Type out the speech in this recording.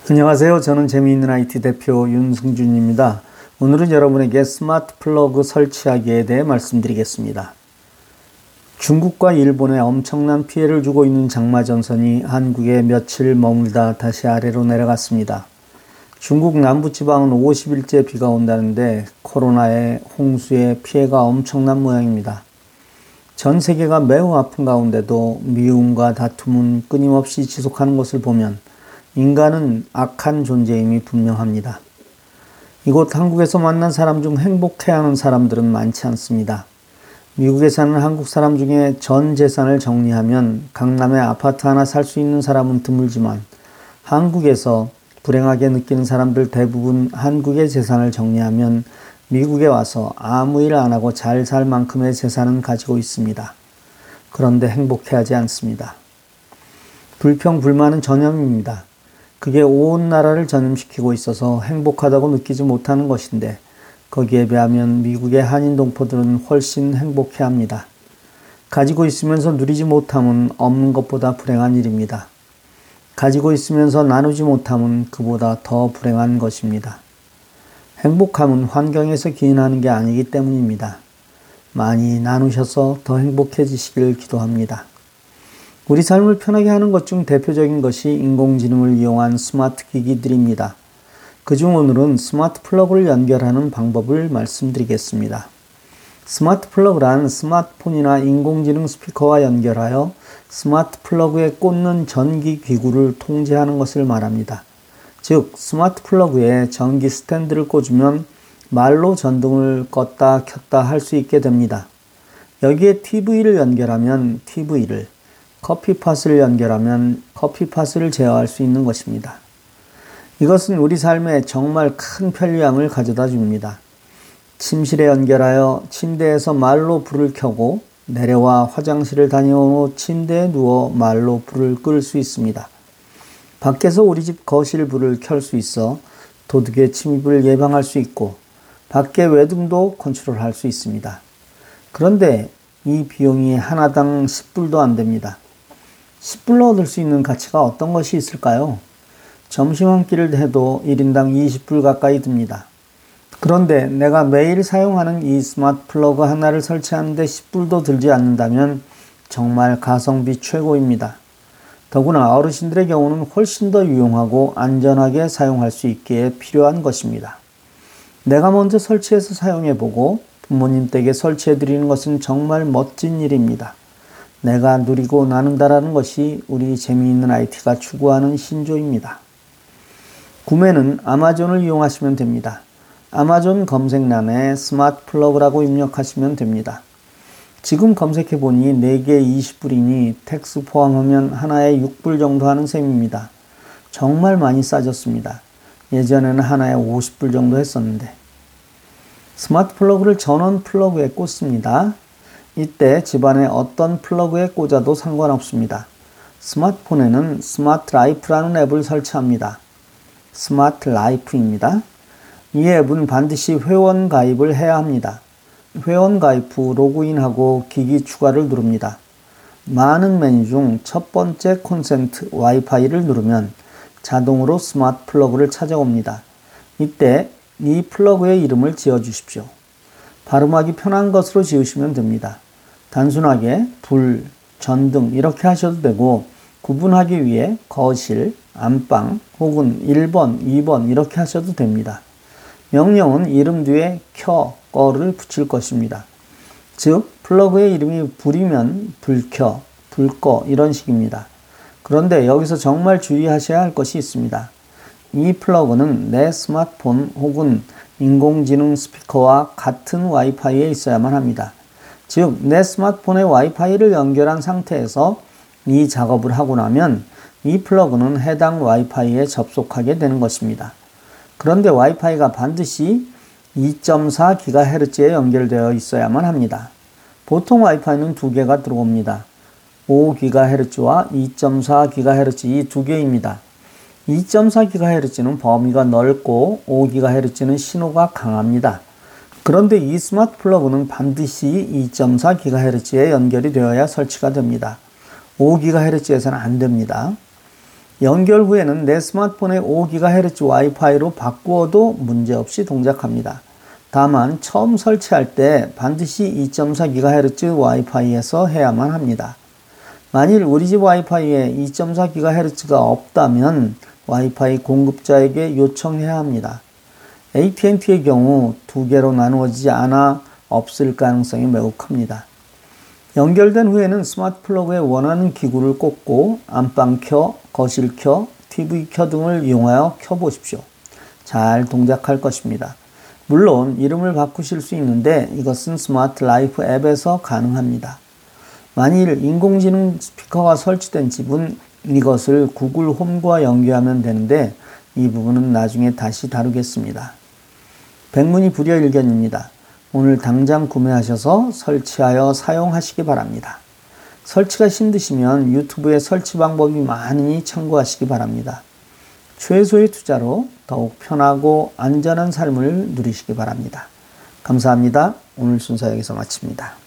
안녕하세요. 저는 재미있는 IT 대표 윤승준입니다. 오늘은 여러분에게 스마트 플러그 설치하기에 대해 말씀드리겠습니다. 중국과 일본에 엄청난 피해를 주고 있는 장마전선이 한국에 며칠 머물다 다시 아래로 내려갔습니다. 중국 남부지방은 50일째 비가 온다는데 코로나에 홍수에 피해가 엄청난 모양입니다. 전 세계가 매우 아픈 가운데도 미움과 다툼은 끊임없이 지속하는 것을 보면 인간은 악한 존재임이 분명합니다. 이곳 한국에서 만난 사람 중 행복해하는 사람들은 많지 않습니다. 미국에 사는 한국 사람 중에 전 재산을 정리하면 강남에 아파트 하나 살 수 있는 사람은 드물지만 한국에서 불행하게 느끼는 사람들 대부분 한국의 재산을 정리하면 미국에 와서 아무 일 안 하고 잘 살 만큼의 재산은 가지고 있습니다. 그런데 행복해하지 않습니다. 불평, 불만은 전염입니다. 그게 온 나라를 전염시키고 있어서 행복하다고 느끼지 못하는 것인데 거기에 비하면 미국의 한인 동포들은 훨씬 행복해 합니다. 가지고 있으면서 누리지 못함은 없는 것보다 불행한 일입니다. 가지고 있으면서 나누지 못함은 그보다 더 불행한 것입니다. 행복함은 환경에서 기인하는 게 아니기 때문입니다. 많이 나누셔서 더 행복해지시길 기도합니다. 우리 삶을 편하게 하는 것 중 대표적인 것이 인공지능을 이용한 스마트 기기들입니다. 그중 오늘은 스마트 플러그를 연결하는 방법을 말씀드리겠습니다. 스마트 플러그란 스마트폰이나 인공지능 스피커와 연결하여 스마트 플러그에 꽂는 전기 기구를 통제하는 것을 말합니다. 즉, 스마트 플러그에 전기 스탠드를 꽂으면 말로 전등을 껐다 켰다 할 수 있게 됩니다. 여기에 TV를 연결하면 TV를, 커피팟을 연결하면 커피팟을 제어할 수 있는 것입니다. 이것은 우리 삶에 정말 큰 편리함을 가져다 줍니다. 침실에 연결하여 침대에서 말로 불을 켜고 내려와 화장실을 다녀온 후 침대에 누워 말로 불을 끌 수 있습니다. 밖에서 우리 집 거실 불을 켤 수 있어 도둑의 침입을 예방할 수 있고 밖의 외등도 컨트롤할 수 있습니다. 그런데 이 비용이 하나당 10불도 안 됩니다. 10불로 얻을 수 있는 가치가 어떤 것이 있을까요? 점심 한 끼를 해도 1인당 20불 가까이 듭니다. 그런데 내가 매일 사용하는 이 스마트 플러그 하나를 설치하는데 10불도 들지 않는다면 정말 가성비 최고입니다. 더구나 어르신들의 경우는 훨씬 더 유용하고 안전하게 사용할 수 있기에 필요한 것입니다. 내가 먼저 설치해서 사용해보고 부모님 댁에 설치해드리는 것은 정말 멋진 일입니다. 내가 누리고 나눈다라는 것이 우리 재미있는 IT가 추구하는 신조입니다. 구매는 아마존을 이용하시면 됩니다. 아마존 검색란에 스마트 플러그라고 입력하시면 됩니다. 지금 검색해 보니 4개 20불이니 tax 포함하면 하나에 6불 정도 하는 셈입니다. 정말 많이 싸졌습니다. 예전에는 하나에 50불 정도 했었는데. 스마트 플러그를 전원 플러그에 꽂습니다. 이때 집안에 어떤 플러그에 꽂아도 상관없습니다. 스마트폰에는 스마트 라이프라는 앱을 설치합니다. 스마트 라이프입니다. 이 앱은 반드시 회원 가입을 해야 합니다. 회원 가입 후 로그인하고 기기 추가를 누릅니다. 많은 메뉴 중 첫 번째 콘센트 와이파이를 누르면 자동으로 스마트 플러그를 찾아옵니다. 이때 이 플러그의 이름을 지어 주십시오. 발음하기 편한 것으로 지으시면 됩니다. 단순하게 불, 전등 이렇게 하셔도 되고 구분하기 위해 거실, 안방 혹은 1번, 2번 이렇게 하셔도 됩니다. 명령은 이름 뒤에 켜, 꺼를 붙일 것입니다. 즉, 플러그의 이름이 불이면 불 켜, 불꺼 이런 식입니다. 그런데 여기서 정말 주의하셔야 할 것이 있습니다. 이 플러그는 내 스마트폰 혹은 인공지능 스피커와 같은 와이파이에 있어야만 합니다. 즉, 내 스마트폰에 와이파이를 연결한 상태에서 이 작업을 하고 나면 이 플러그는 해당 와이파이에 접속하게 되는 것입니다. 그런데 와이파이가 반드시 2.4GHz에 연결되어 있어야만 합니다. 보통 와이파이는 두 개가 들어옵니다. 5GHz와 2.4GHz 이 두 개입니다. 2.4GHz는 범위가 넓고 5GHz는 신호가 강합니다. 그런데 이 스마트 플러그는 반드시 2.4GHz에 연결이 되어야 설치가 됩니다. 5GHz에서는 안 됩니다. 연결 후에는 내 스마트폰의 5GHz 와이파이로 바꾸어도 문제없이 동작합니다. 다만 처음 설치할 때 반드시 2.4GHz 와이파이에서 해야만 합니다. 만일 우리 집 와이파이에 2.4GHz가 없다면 와이파이 공급자에게 요청해야 합니다. AT&T의 경우 두 개로 나누어지지 않아 없을 가능성이 매우 큽니다. 연결된 후에는 스마트 플러그에 원하는 기구를 꽂고 안방 켜, 거실 켜, TV 켜 등을 이용하여 켜 보십시오. 잘 동작할 것입니다. 물론 이름을 바꾸실 수 있는데 이것은 스마트 라이프 앱에서 가능합니다. 만일 인공지능 스피커가 설치된 집은 이것을 구글 홈과 연계하면 되는데 이 부분은 나중에 다시 다루겠습니다. 백문이 불여일견입니다. 오늘 당장 구매하셔서 설치하여 사용하시기 바랍니다. 설치가 힘드시면 유튜브에 설치 방법이 많으니 참고하시기 바랍니다. 최소의 투자로 더욱 편하고 안전한 삶을 누리시기 바랍니다. 감사합니다. 오늘 순서 여기서 마칩니다.